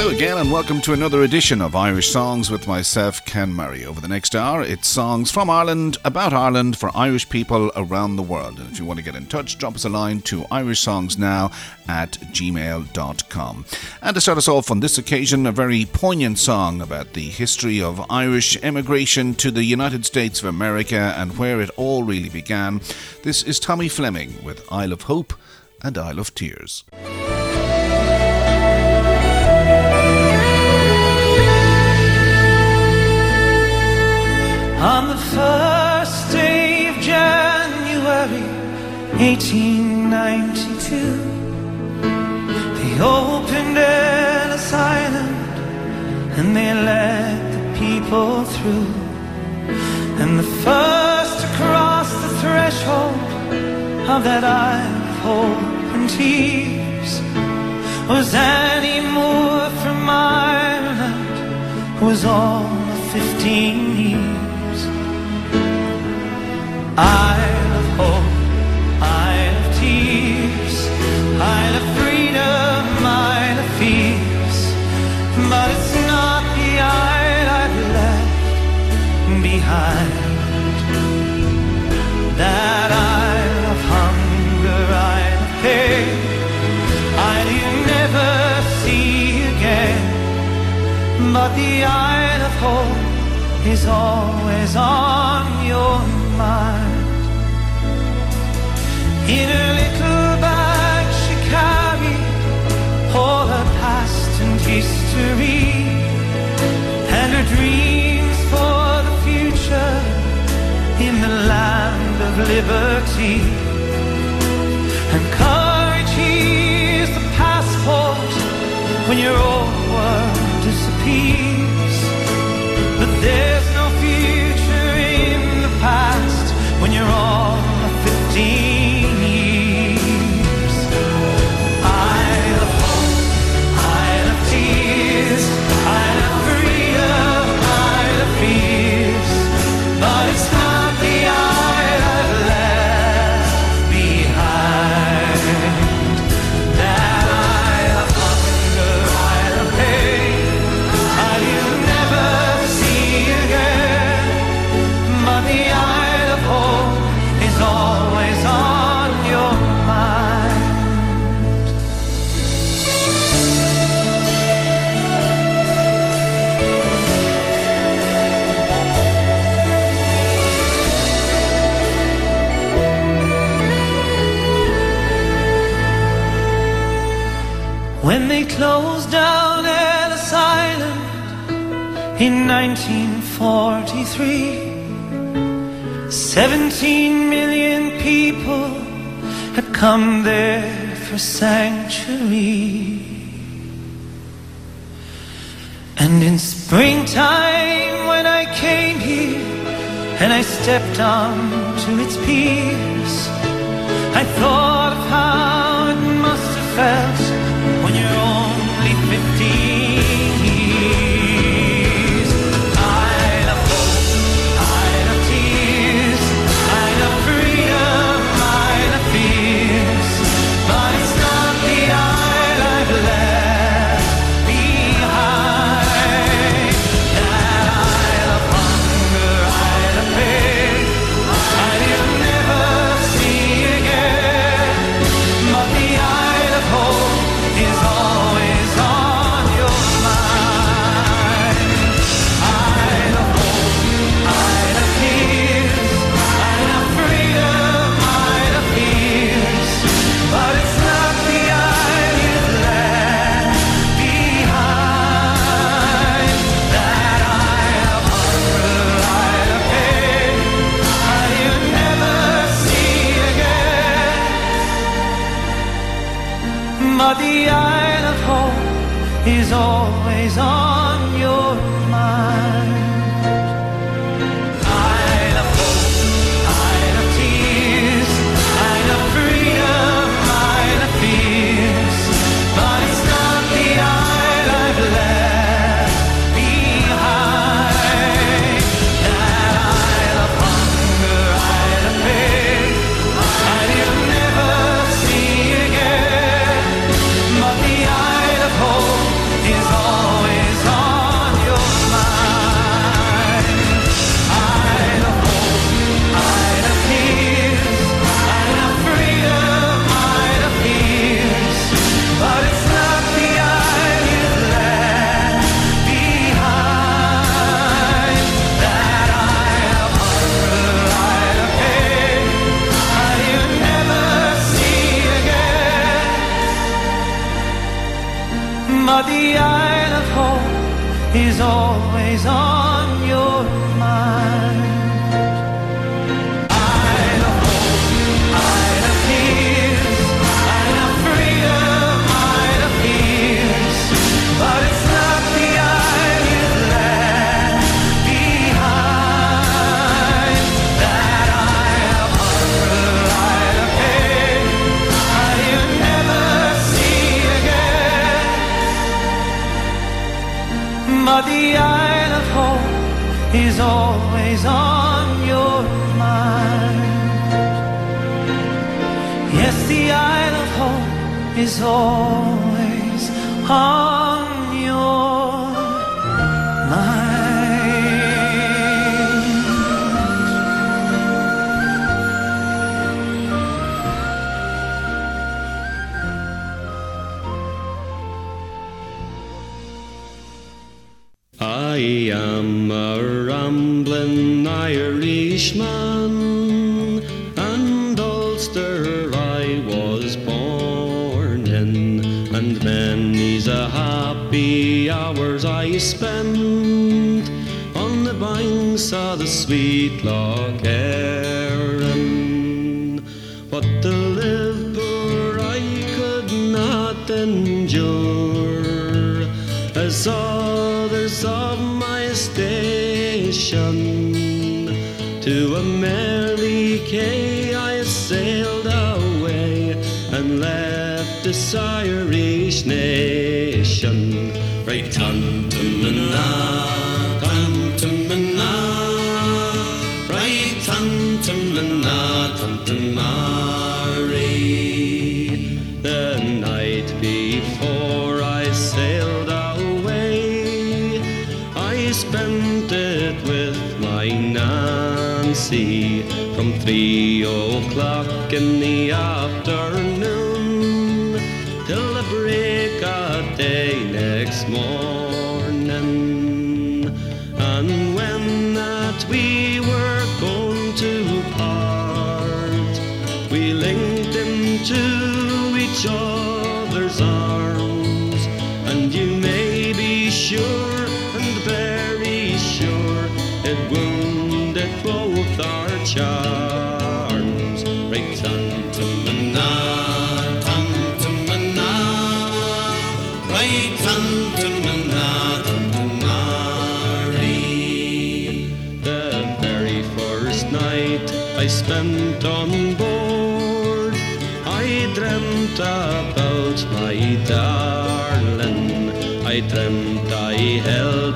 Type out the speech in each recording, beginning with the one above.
Hello again, and welcome to another edition of Irish Songs with myself, Ken Murray. Over the next hour, it's songs from Ireland, about Ireland, for Irish people around the world. And if you want to get in touch, drop us a line to irishsongsnow at gmail.com. And to start us off on this occasion, a very poignant song about the history of Irish emigration to the United States of America and where it all really began. This is Tommy Fleming with Isle of Hope and Isle of Tears. On the first day of January 1892 They opened Ellis Island And they let the people through. And the first to cross the threshold Of that Isle of Hope and Tears Was Annie Moore from Ireland Who was all of 15 years Isle of hope, Isle of tears, Isle of freedom, Isle of fears. But it's not the Isle I've left behind. That Isle of hunger, Isle of pain, Isle you never see again. But the Isle of hope is always on 1943, 17 million people had come there for sanctuary. And in springtime, when I came here and I stepped onto its piers, I thought of how it must have felt Right on to right. The night before I sailed away, I spent it with my Nancy from three o'clock in the afternoon dreamt about my darling, I dreamt I held.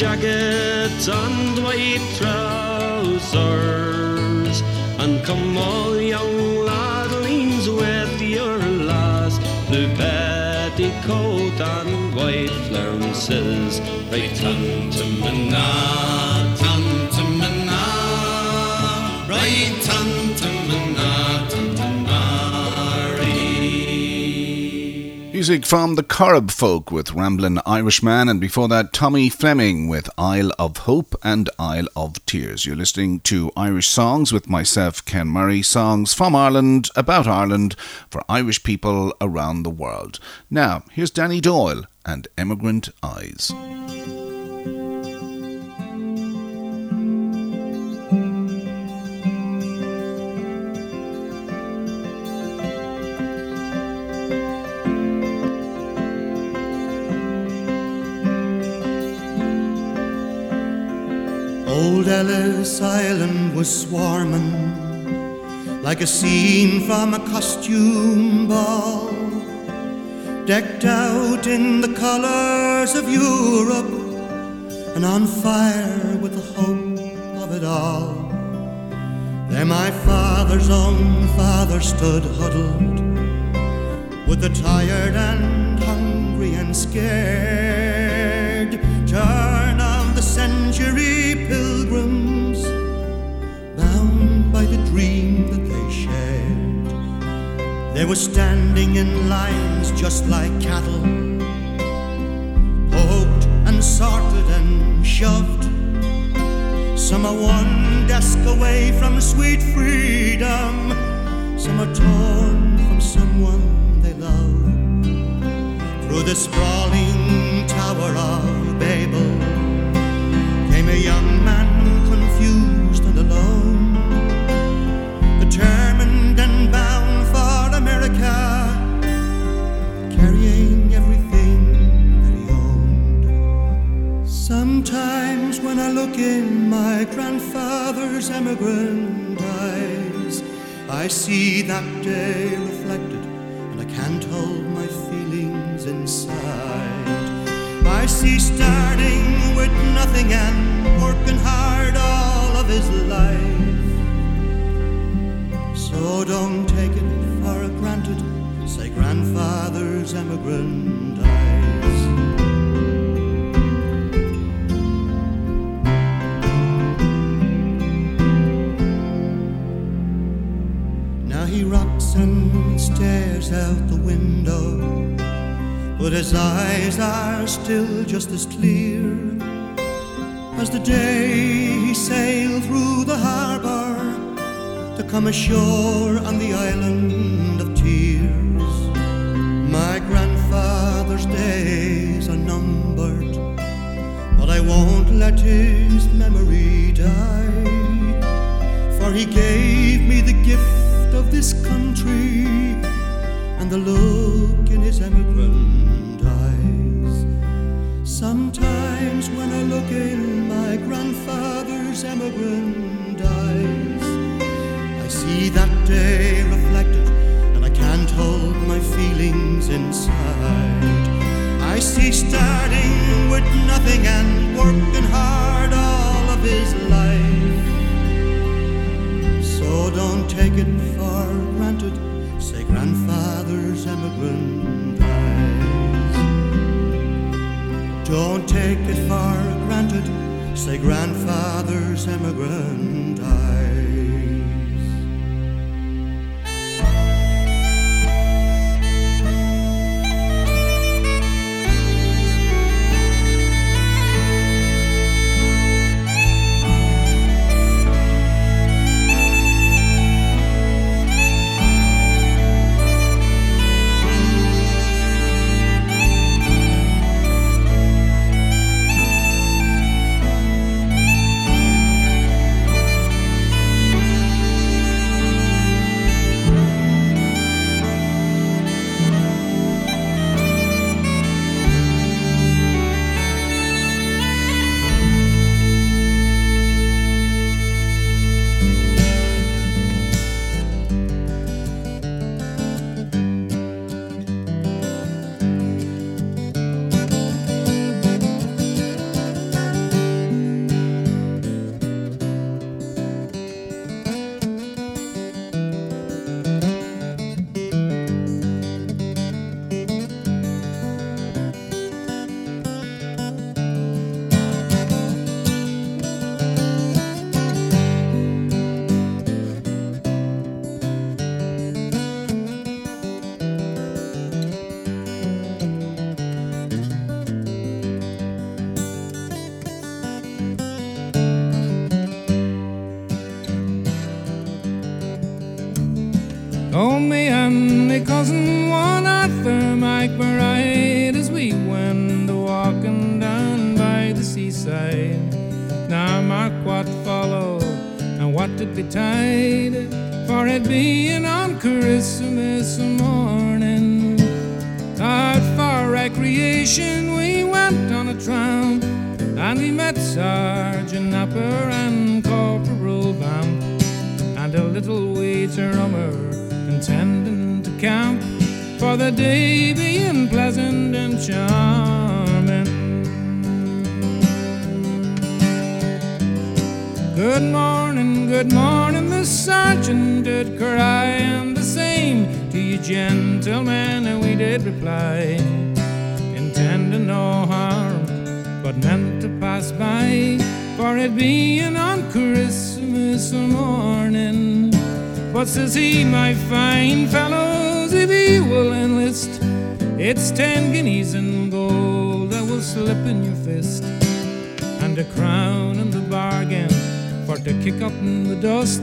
jacket and white trousers. And come all young ladlings with your lass, blue petticoat and white flounces, right to me. Music from the Corrib folk with Ramblin' Irishman, and before that, Tommy Fleming with Isle of Hope and Isle of Tears. You're listening to Irish Songs with myself, Ken Murray, songs from Ireland, about Ireland, for Irish people around the world. Now, here's Danny Doyle and Emigrant Eyes. Ellis Island was swarming like a scene from a costume ball, decked out in the colors of Europe and on fire with the hope of it all. There, my father's own father stood huddled with the tired and hungry and scared century pilgrims bound by the dream that they shared. They were standing in lines just like cattle, poked and sorted and shoved. Some are one desk away from sweet freedom, some are torn from someone they love. Through the sprawling tower of Babel a young man confused and alone, determined and bound for America, carrying everything that he owned. Sometimes when I look in my grandfather's emigrant eyes, I see that day see starting with nothing and working hard all of his life. So don't take it for granted, say grandfather's emigrant eyes. Now he rocks and stares out the window, but his eyes are still just as clear as the day he sailed through the harbor to come ashore on the island of tears. My grandfather's days are numbered, but I won't let his memory die. For he gave me the gift of this country and the look in his emigrant when I look in my grandfather's emigrant eyes, I see that day reflected and I can't hold my feelings inside. I see starting with nothing and working hard all of his life. So don't take it for granted, say grandfather's emigrant Don't take it for granted, say grandfather's immigrant. eyes. McBride as we went walking down by the seaside. Now mark what followed and what did betide, for it being on Christmas morning. Out for recreation we went on a tramp And we met Sergeant Napper and Corporal Vamp and a little waiter rummer intending to camp for the day charming. Good morning, good morning, the sergeant did cry, and the same to you gentlemen, and we did reply, intending no harm, but meant to pass by, for it being on Christmas morning. But says he, my fine fellows, if he will enlist, it's ten guineas in gold that will slip in your fist, and a crown in the bargain for to kick up in the dust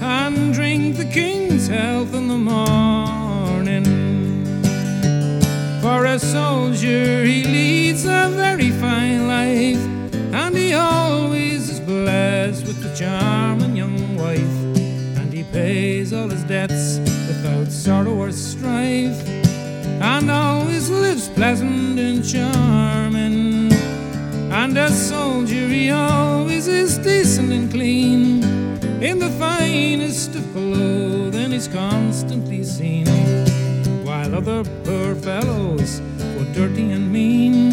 and drink the king's health in the morning. For a soldier, he leads a very fine life, and he always is blessed with a charming young wife, and he pays all his debts charming. And a soldier, he always is decent and clean. In the finest of clothing, he's constantly seen. While other poor fellows go dirty and mean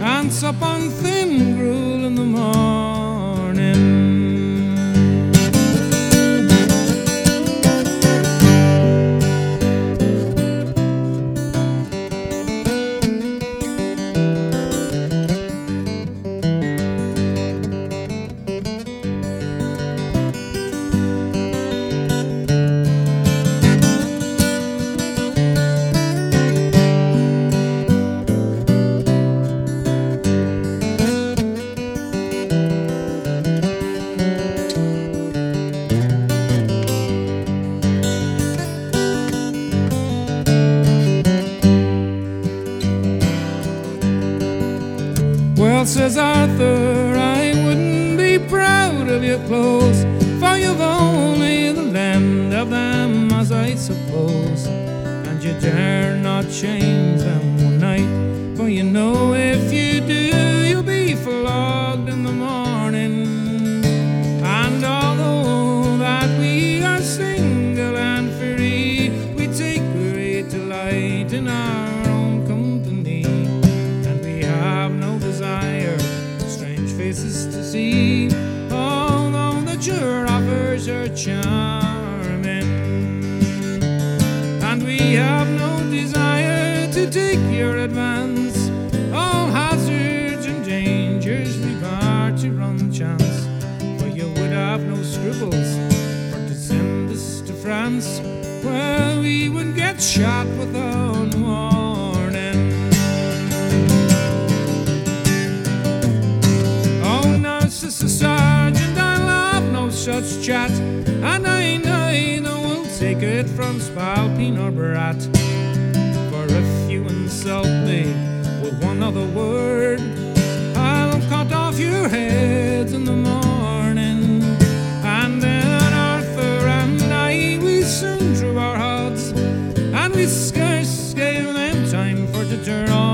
and sup on thin gruel in the morning. We have no desire to take your advance. All hazards and dangers we bar to run chance, for you would have no scruples for to send us to France, where we would get shot without warning. Oh, Sister Sergeant, I love no such chat, and I take it from Spalpeen or Brat. For if you insult me with one other word, I'll cut off your heads in the morning. And then Arthur and I, we soon drew our odds, and we scarce gave them time for to turn all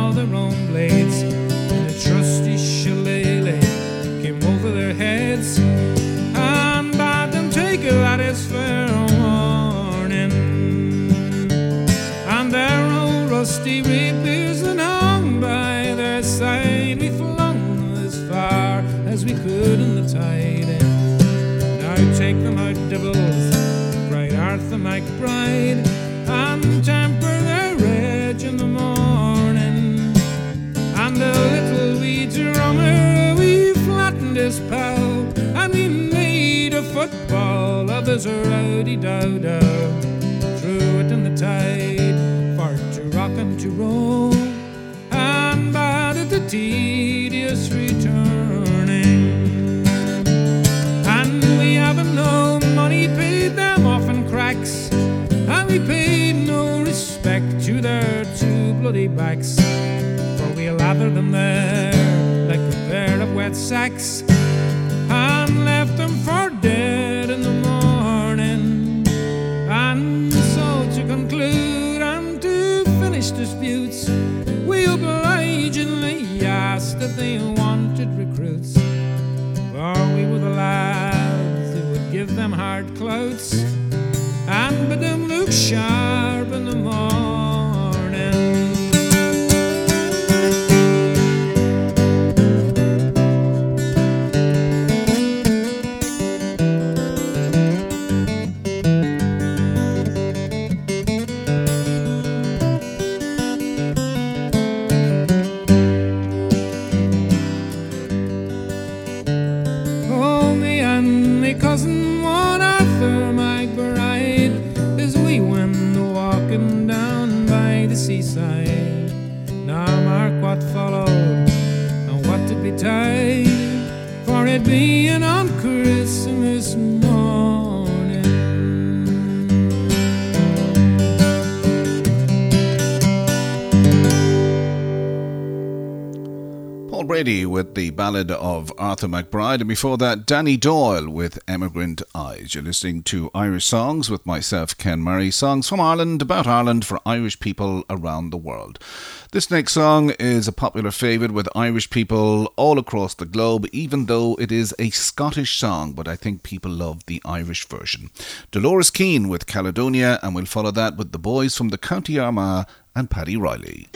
Arthur McBride, and tamper their rage in the morning. And the little wee drummer, we flattened his pow, and we made a football of his rowdy dow. Threw it in the tide for to rock and to roll, and bade the a we paid no respect to their two bloody backs. For we lather them there like a pair of wet sacks, Ballad of Arthur McBride, and before that, Danny Doyle with Emigrant Eyes. You're listening to Irish Songs with myself, Ken Murray. Songs from Ireland, about Ireland, for Irish people around the world. This next song is a popular favourite with Irish people all across the globe, even though it is a Scottish song, but I think people love the Irish version. Dolores Keane with Caledonia, and we'll follow that with the boys from the County Armagh and Paddy Reilly.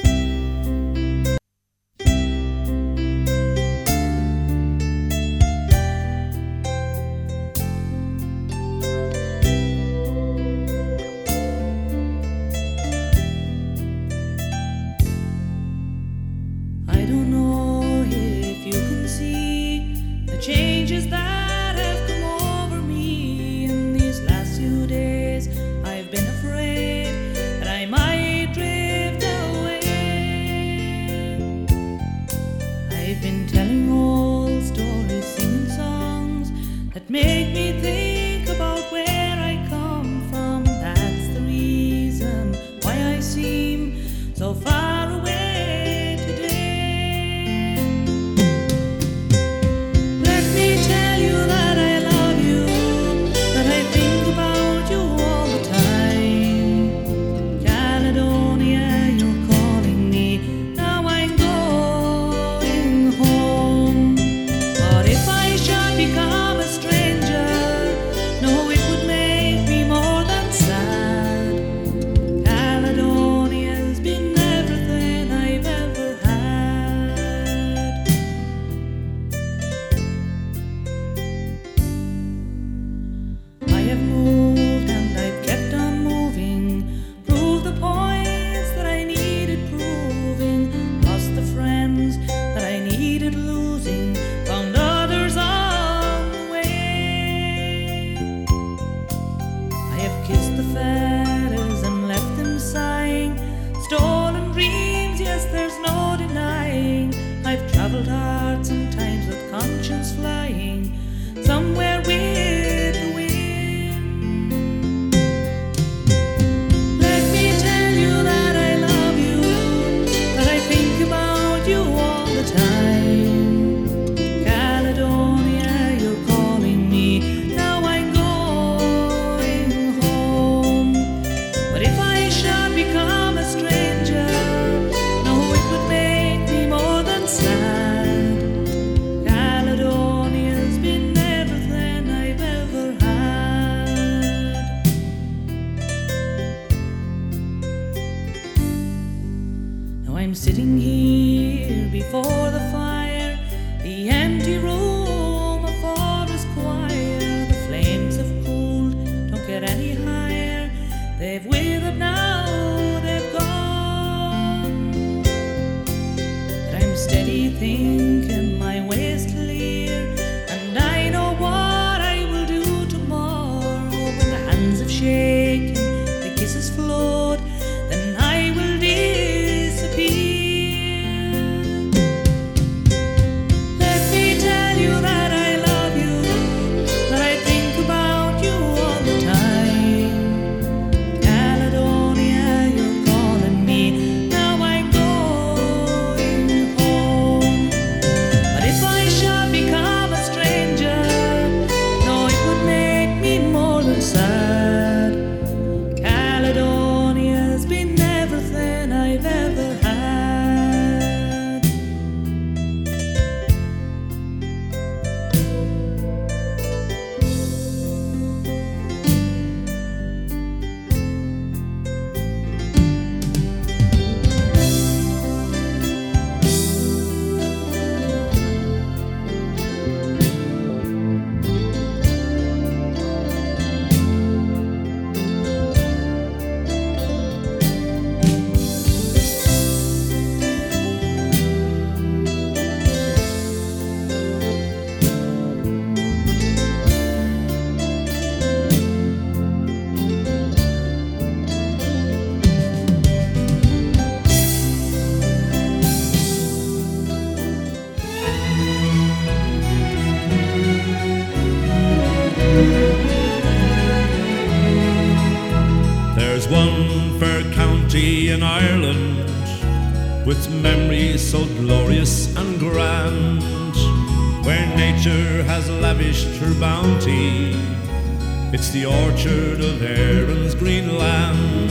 It's the orchard of Erin's green land.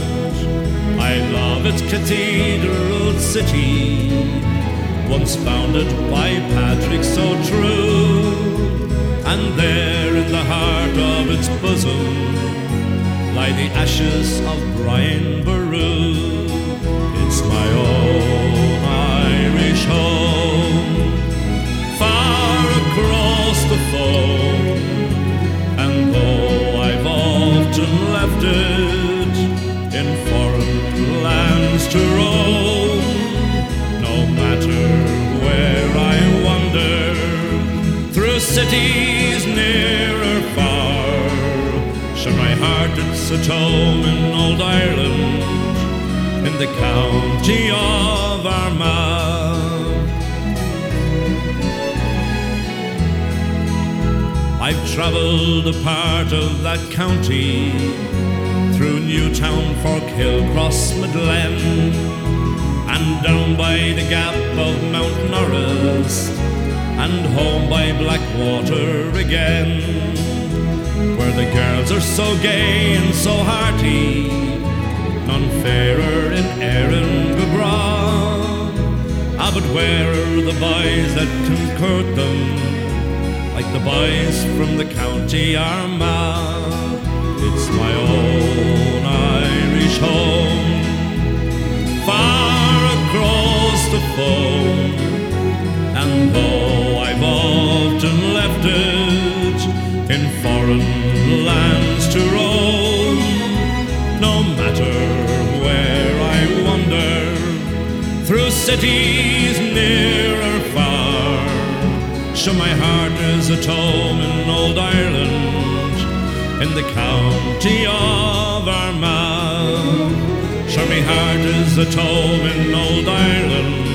I love its cathedral city, once founded by Patrick so true. And there in the heart of its bosom lie the ashes of Brian Boru. It's my cities near or far, shall my heart its at home in old Ireland, in the county of Armagh. I've travelled a part of that county through Newtown, Forkhill, Crossmaglen, and down by the gap of Mount Norris, and home by Blackwater again, where the girls are so gay and so hearty, none fairer in Erin go bragh. Ah, but where are the boys that can court them? like the boys from the county Armagh. It's my own Irish home, far across the foam. Though I've often left it in foreign lands to roam, no matter where I wander, through cities near or far. So my heart is at home in old Ireland, in the county of Armagh. So my heart is at home in old Ireland,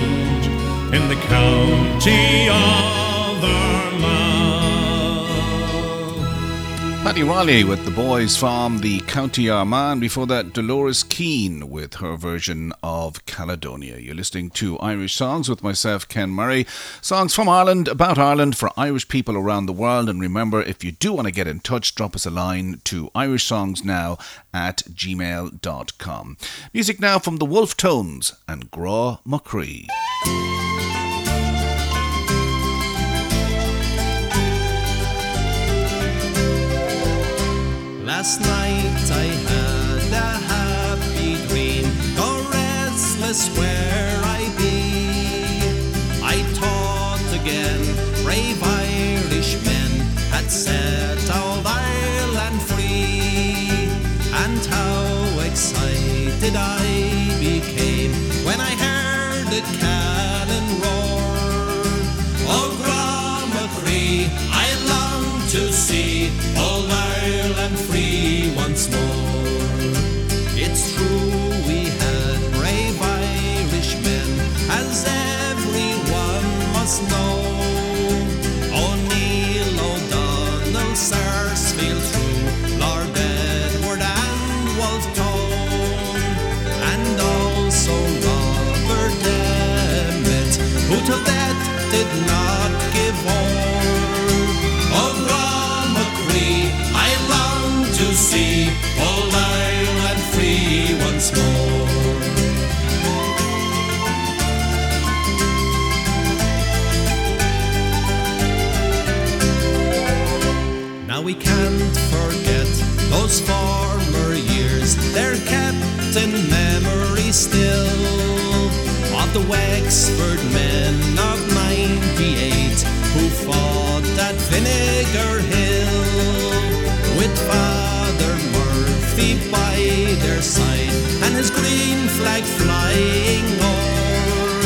in the county of Armagh. Paddy Reilly with the boys from the County Armagh. Before that, Dolores Keane with her version of Caledonia. You're listening to Irish Songs with myself, Ken Murray. Songs from Ireland, about Ireland, for Irish people around the world. And remember, if you do want to get in touch, drop us a line to irishsongsnow at gmail.com. Music now from the Wolfe Tones and Gra Mo Chroi. Last night I had a happy dream, go restless where I be. I thought again, brave Irishmen had set old Ireland free, and how excited I became when I heard the forget those former years. They're kept in memory still of the Wexford men of '98 who fought at Vinegar Hill with Father Murphy by their side and his green flag flying o'er.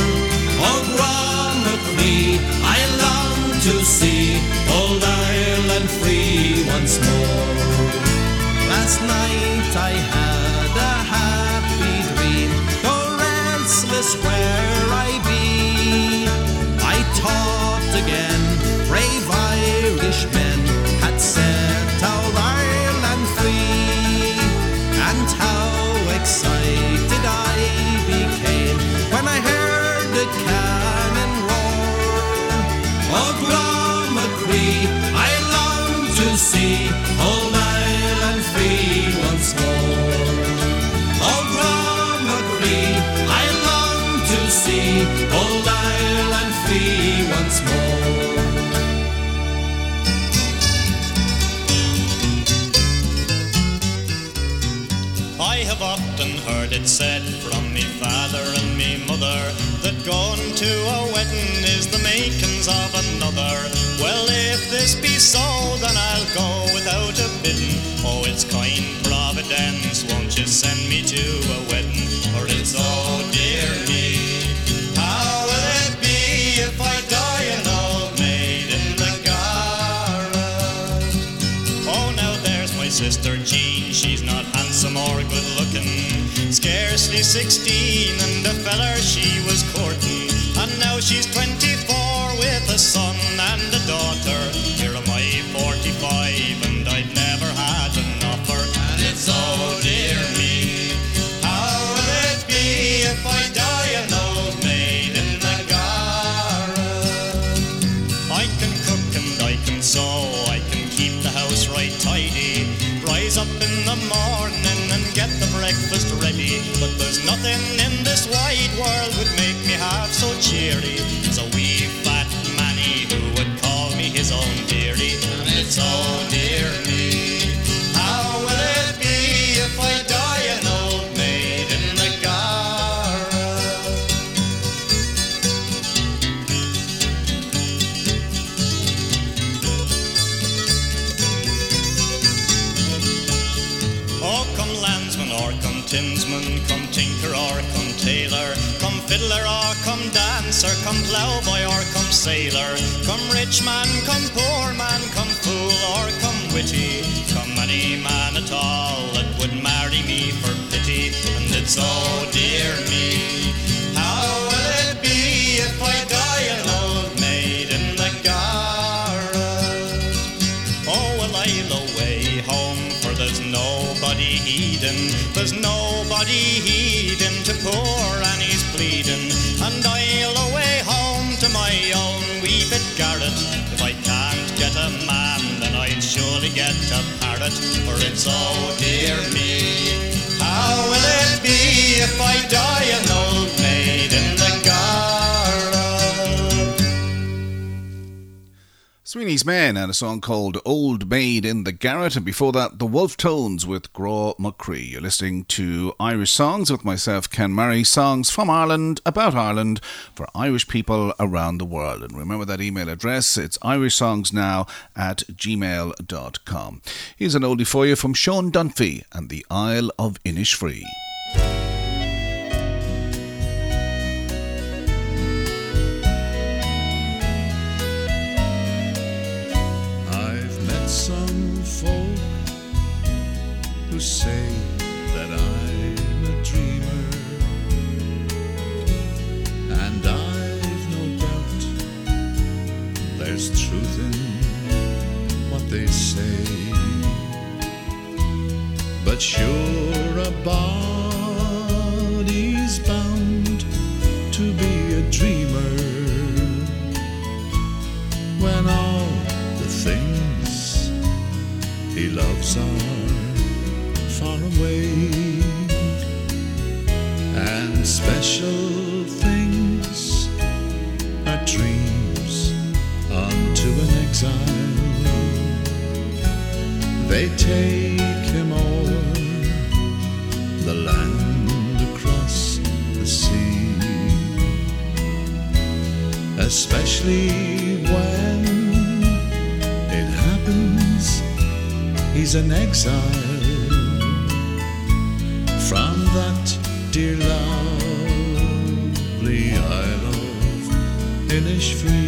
Oh, Gra Mo Chroi, I long to see old Ireland free once more. Last night I had a happy dream, though restless where I be. I thought again, brave Irishmen see old Ireland free once more. Oh, Gra Mo Chroi, I long to see old Ireland free once more. I have often heard it said from me father and me mother that going to a of another. Well, if this be so, then I'll go without a bidding. Oh, it's kind Providence, won't you send me to a wedding? For it's oh dear me, how will it be if I die an old maid in the garret? Oh, now there's my sister Jean. She's not handsome or good looking. Scarcely 16, and the feller she was courting. And now she's 24 nothing dancer, come ploughboy or come sailor, come rich man, come poor man, come fool or come witty, come any man at all that would marry me for pity. And it's oh dear me, Oh dear me, how will it be if I die Sweeney's Men and a song called Old Maid in the Garret, and before that, the Wolfe Tones with Gra Mo Chroi. You're listening to Irish Songs with myself, Ken Murray, songs from Ireland, about Ireland, for Irish people around the world. And remember that email address, it's irishsongsnow at gmail.com. Here's an oldie for you from Sean Dunphy and the Isle of Innisfree. Some folk who say that I'm a dreamer, and I've no doubt there's truth in what they say. But sure, a body's he loves are far away. And special things are dreams unto an exile. They take him o'er the land across the sea especially when he's an exile from that dear lovely isle of Innisfree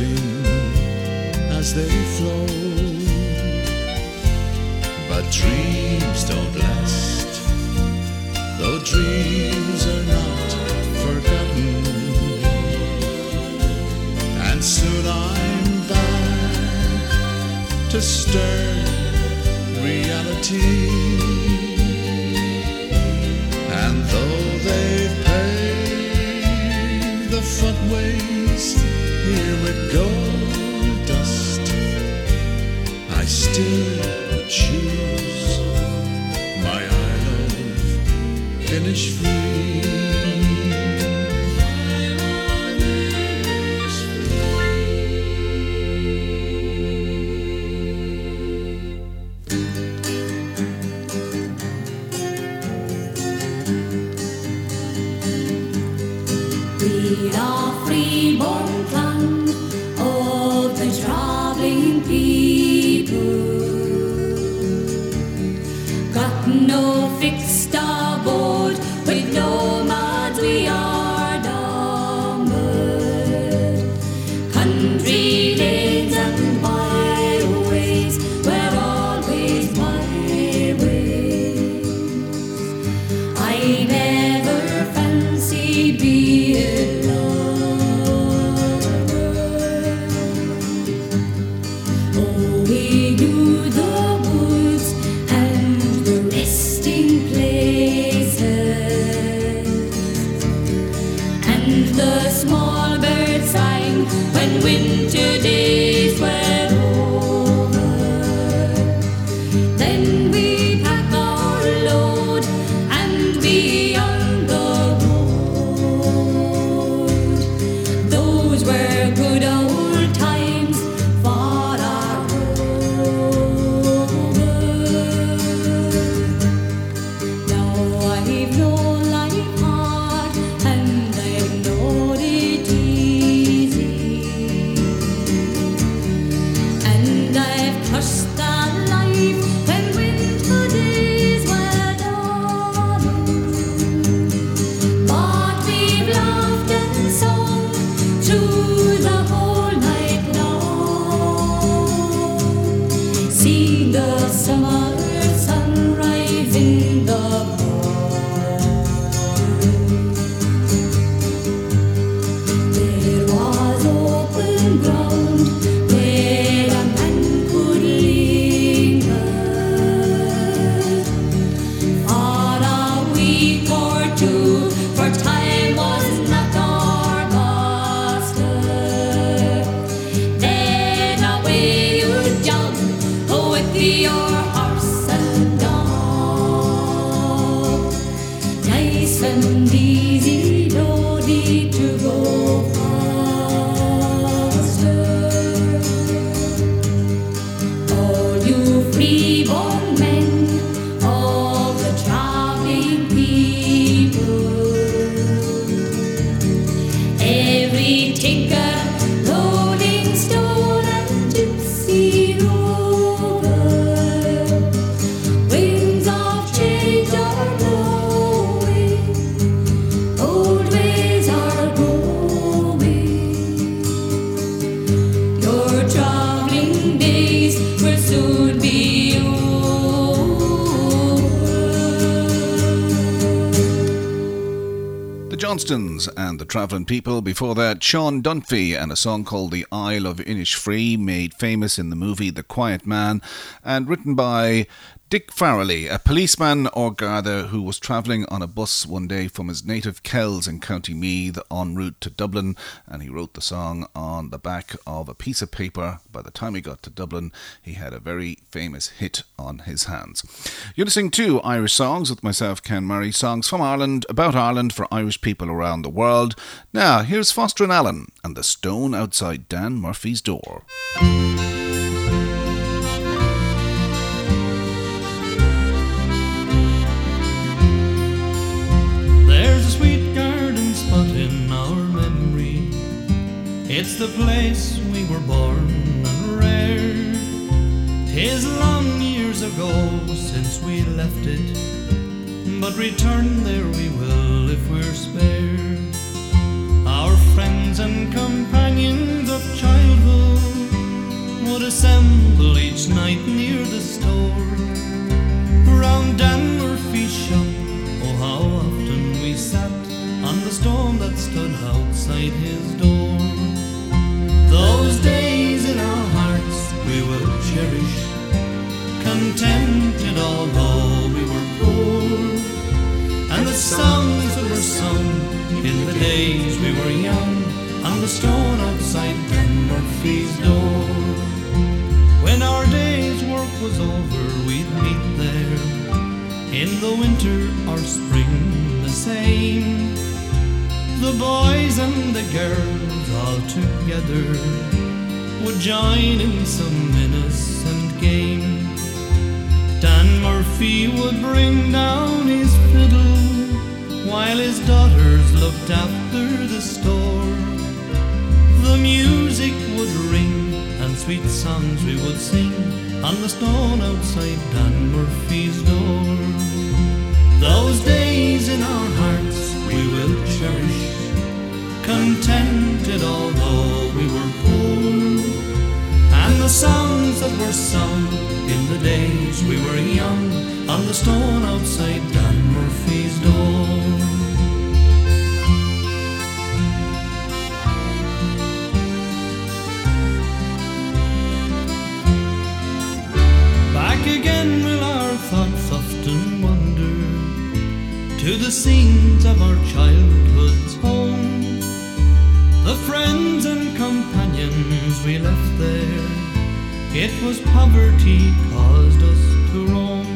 dancing as they flow. But dreams don't last, though dreams are not forgotten. And soon I'm back to stern reality. And though they've paved the footway here with gold dust, I still choose my island, finish free. Johnstons and the Travelling People. Before that, Sean Dunphy and a song called The Isle of Innisfree, made famous in the movie The Quiet Man and written by Dick Farrelly, a policeman or Garda who was travelling on a bus one day from his native Kells in County Meath en route to Dublin, and he wrote the song on the back of a piece of paper. By the time he got to Dublin, he had a very famous hit on his hands. You're listening to Irish Songs with myself, Ken Murray, songs from Ireland, about Ireland for Irish people around the world. Now, here's Foster and Allen and the stone outside Dan Murphy's door. It's the place we were born and reared. Tis long years ago since we left it, but return there we will if we're spared. Our friends and companions of childhood would assemble each night near the store. Round Dan Murphy's shop, oh how often we sat on the stone that stood outside his door. Those days in our hearts we will cherish, contented although we were poor. And the songs that were sung in the days we were young on the stone outside Dan Murphy's door. When our day's work was over, we'd meet there. In the winter or spring, the same. The boys and the girls all together would join in some innocent game. Dan Murphy would bring down his fiddle while his daughters looked after the store. The music would ring and sweet songs we would sing on the stone outside Dan Murphy's door. Those days in our hearts we will cherish, contented although we were poor. And the songs that were sung in the days we were young on the stone outside Dan Murphy's door. Back again will our thoughts often wander to the scenes of our. The friends and companions we left there, it was poverty caused us to roam.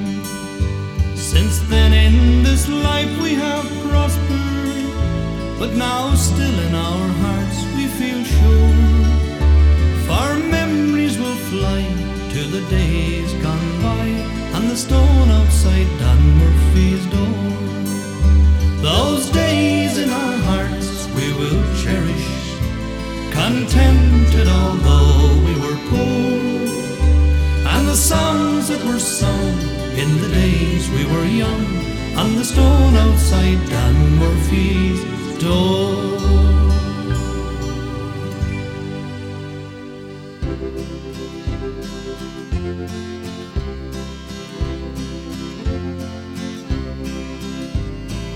Since then, in this life we have prospered, but now still in our hearts we feel sure. For memories will fly to the days gone by and the stone outside Dan Murphy's door. Those days in our hearts contented although we were poor. And the songs that were sung in the days we were young on the stone outside Dan Murphy's door.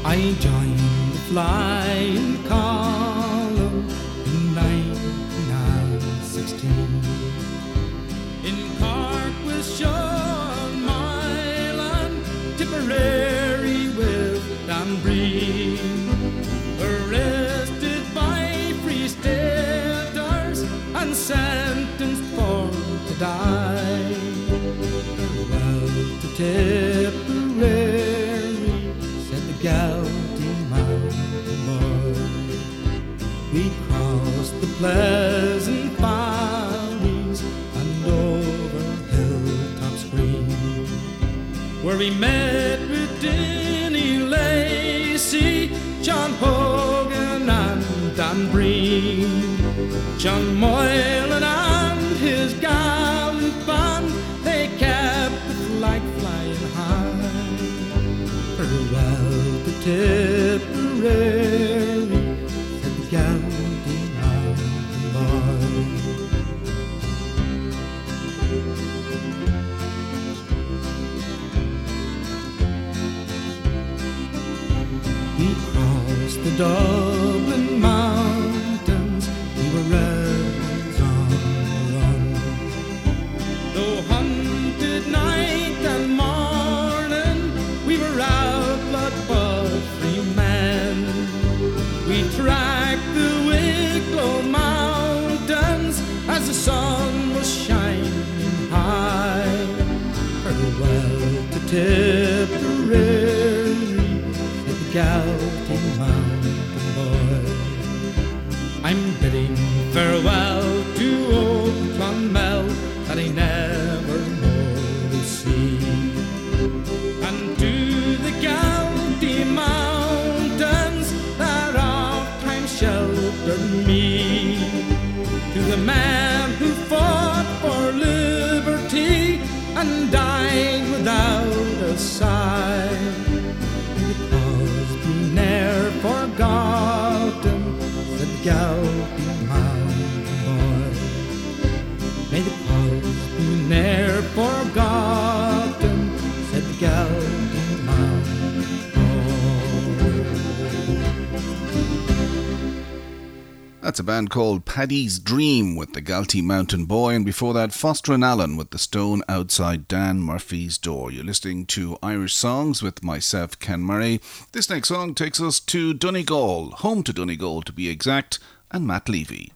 I joined the flying column Tipperary with Dan arrested by and sentenced for to die. Well, said the. We crossed the pleasant we met with Denny Lacey, John Hogan, and Dan Breen. John Moylan and his gallant band, they kept the flag flying high. Farewell to Tipperary, Dublin mountains, we were rebels on the run. Though hunted night and morning, we were out blood but free men. We tracked the Wicklow mountains as the sun was shining high. Farewell to Tipperary, the began. Said That's a band called Paddy's Dream with the Galtee Mountain Boy, and before that, Foster and Allen with The Stone Outside Dan Murphy's Door. You're listening to Irish Songs with myself, Ken Murray. This next song takes us to Donegal, home to Donegal to be exact, and Matt Levy.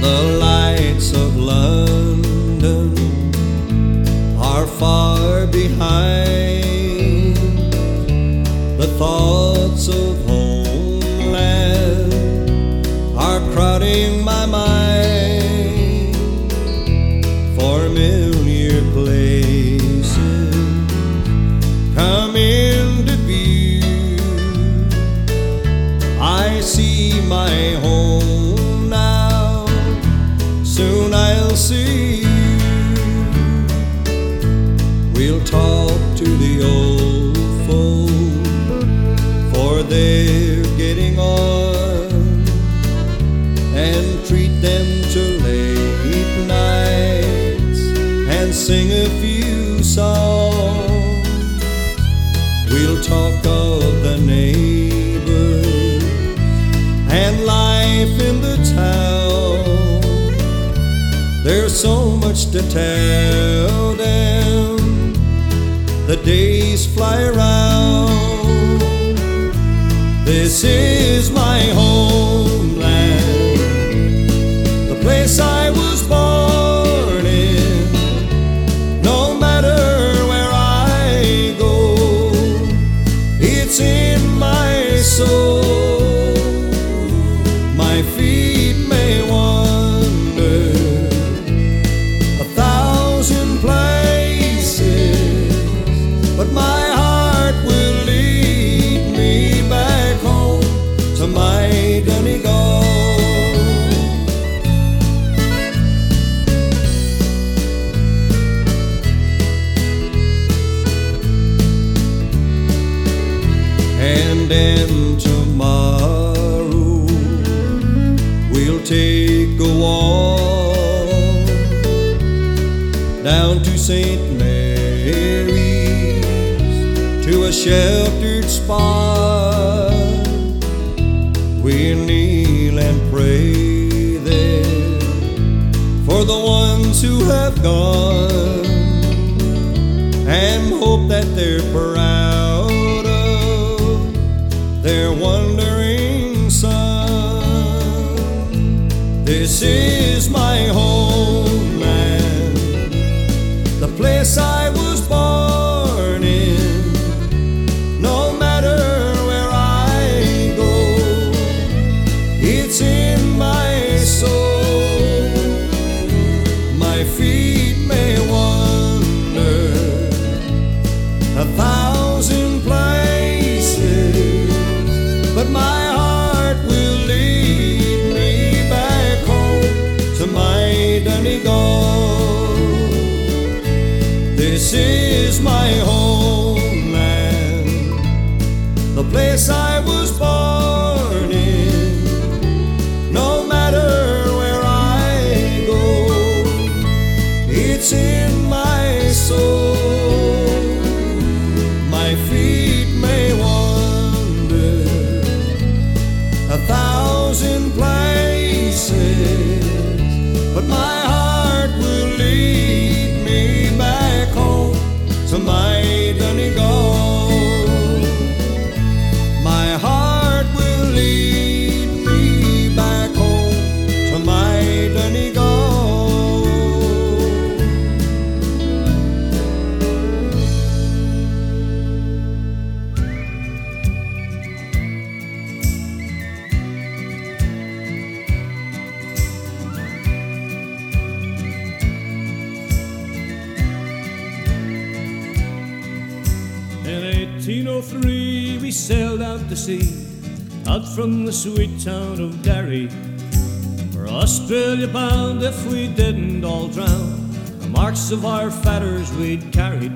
The lights of London far behind. The thoughts of they're getting on, and treat them to late nights and sing a few songs. We'll talk of the neighbors and life in the town. There's so much to tell them. The days fly around. This is my homeland, St. Mary's to a sheltered spot. We'll kneel and pray there for the ones who have gone and hope that they're proud from the sweet town of Derry. For Australia bound if we didn't all drown, the marks of our fetters we'd carried.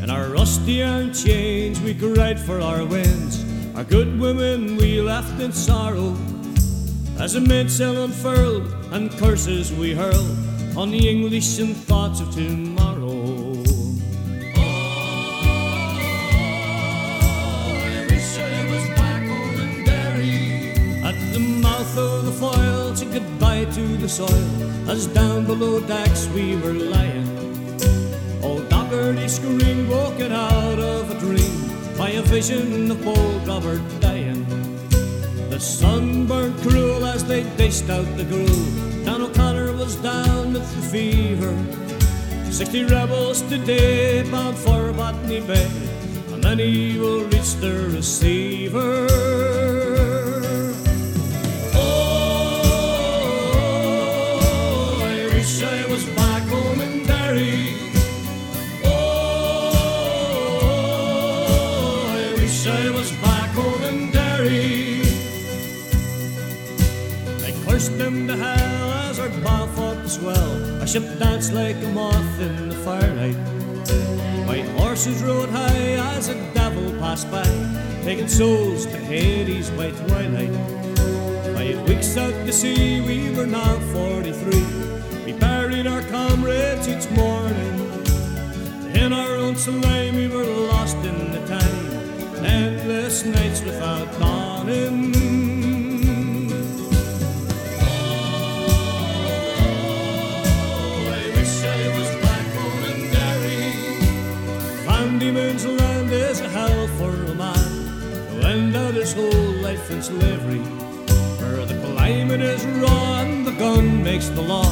And our rusty iron chains we cried for our winds, our good women we left in sorrow. As the mainsail unfurled and curses we hurled on the English and thoughts of tomorrow. To the soil, as down below decks we were lying. Old Dougherty screamed, woken out of a dream by a vision of bold Robert dying. The sun burned cruel as they dished out the gruel. Dan O'Connor was down with the fever. Sixty rebels today bound for Botany Bay, and many will reach the receiver. Them to hell as our bow fought the swell. Our ship danced like a moth in the firelight. White horses rode high as a devil passed by, taking souls to Hades' white twilight. Five weeks out to sea, we were now 43. We buried our comrades each morning. In our own slime, we were lost in the time. Endless nights without dawning. Diemen's Land is a hell for a man to end out his whole life in slavery. Where the climate is raw and the gun makes the law.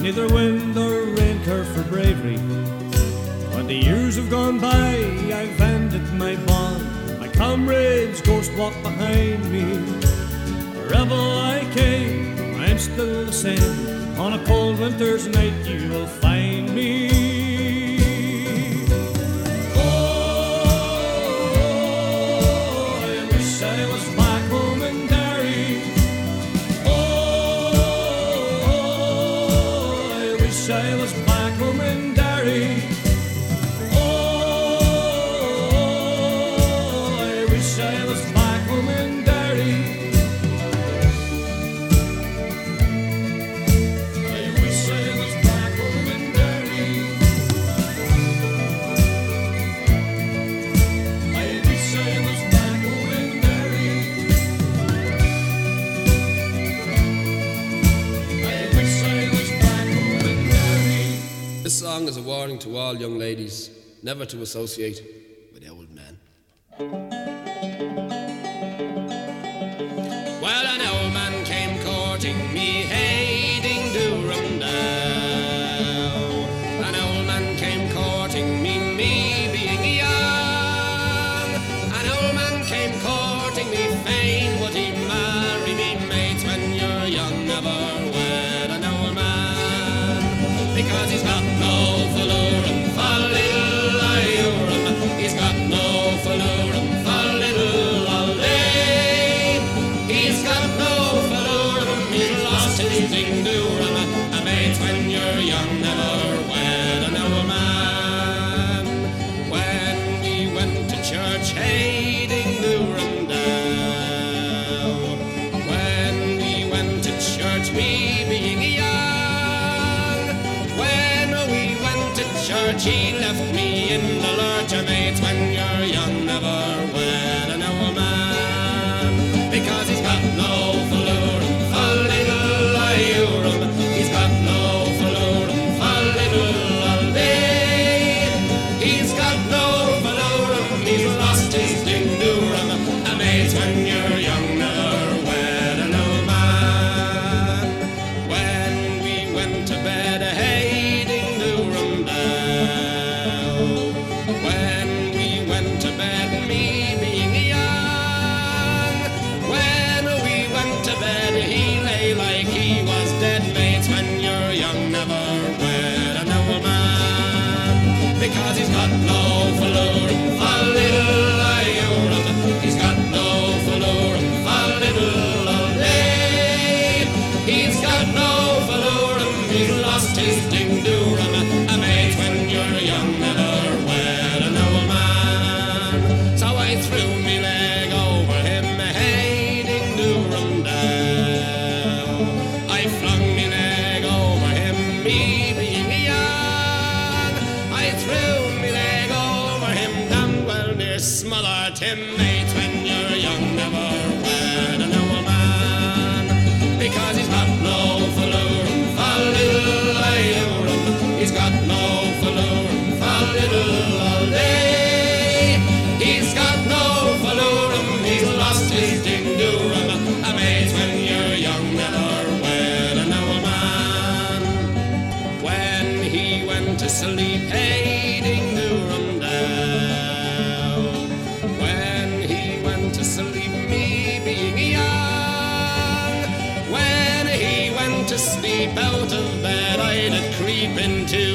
Neither wind nor rain care for bravery. Twenty years have gone by, I've ended my bond. My comrades ghost walk behind me. Rebel I came, I'm still the same. On a cold winter's night, you will find all young ladies never to associate to sleep, hey, ding doorum down. When he went to sleep, me being young. When he went to sleep out of bed, I'd creep into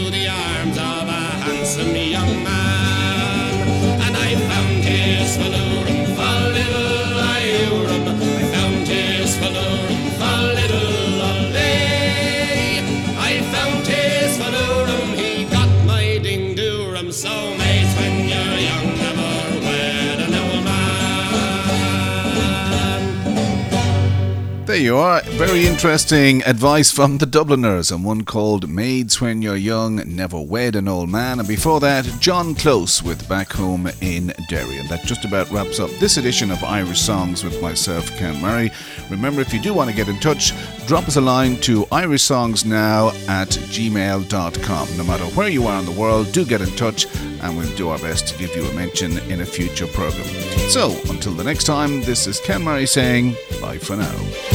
you are. Very interesting advice from the Dubliners, and one called Maids When You're Young, Never Wed an Old Man. And before that, John Close with Back Home in Derry. And that just about wraps up this edition of Irish Songs with myself, Ken Murray. Remember, if you do want to get in touch, drop us a line to irishsongsnow at gmail.com. No matter where you are in the world, do get in touch, and we'll do our best to give you a mention in a future program. So, until the next time, this is Ken Murray saying bye for now.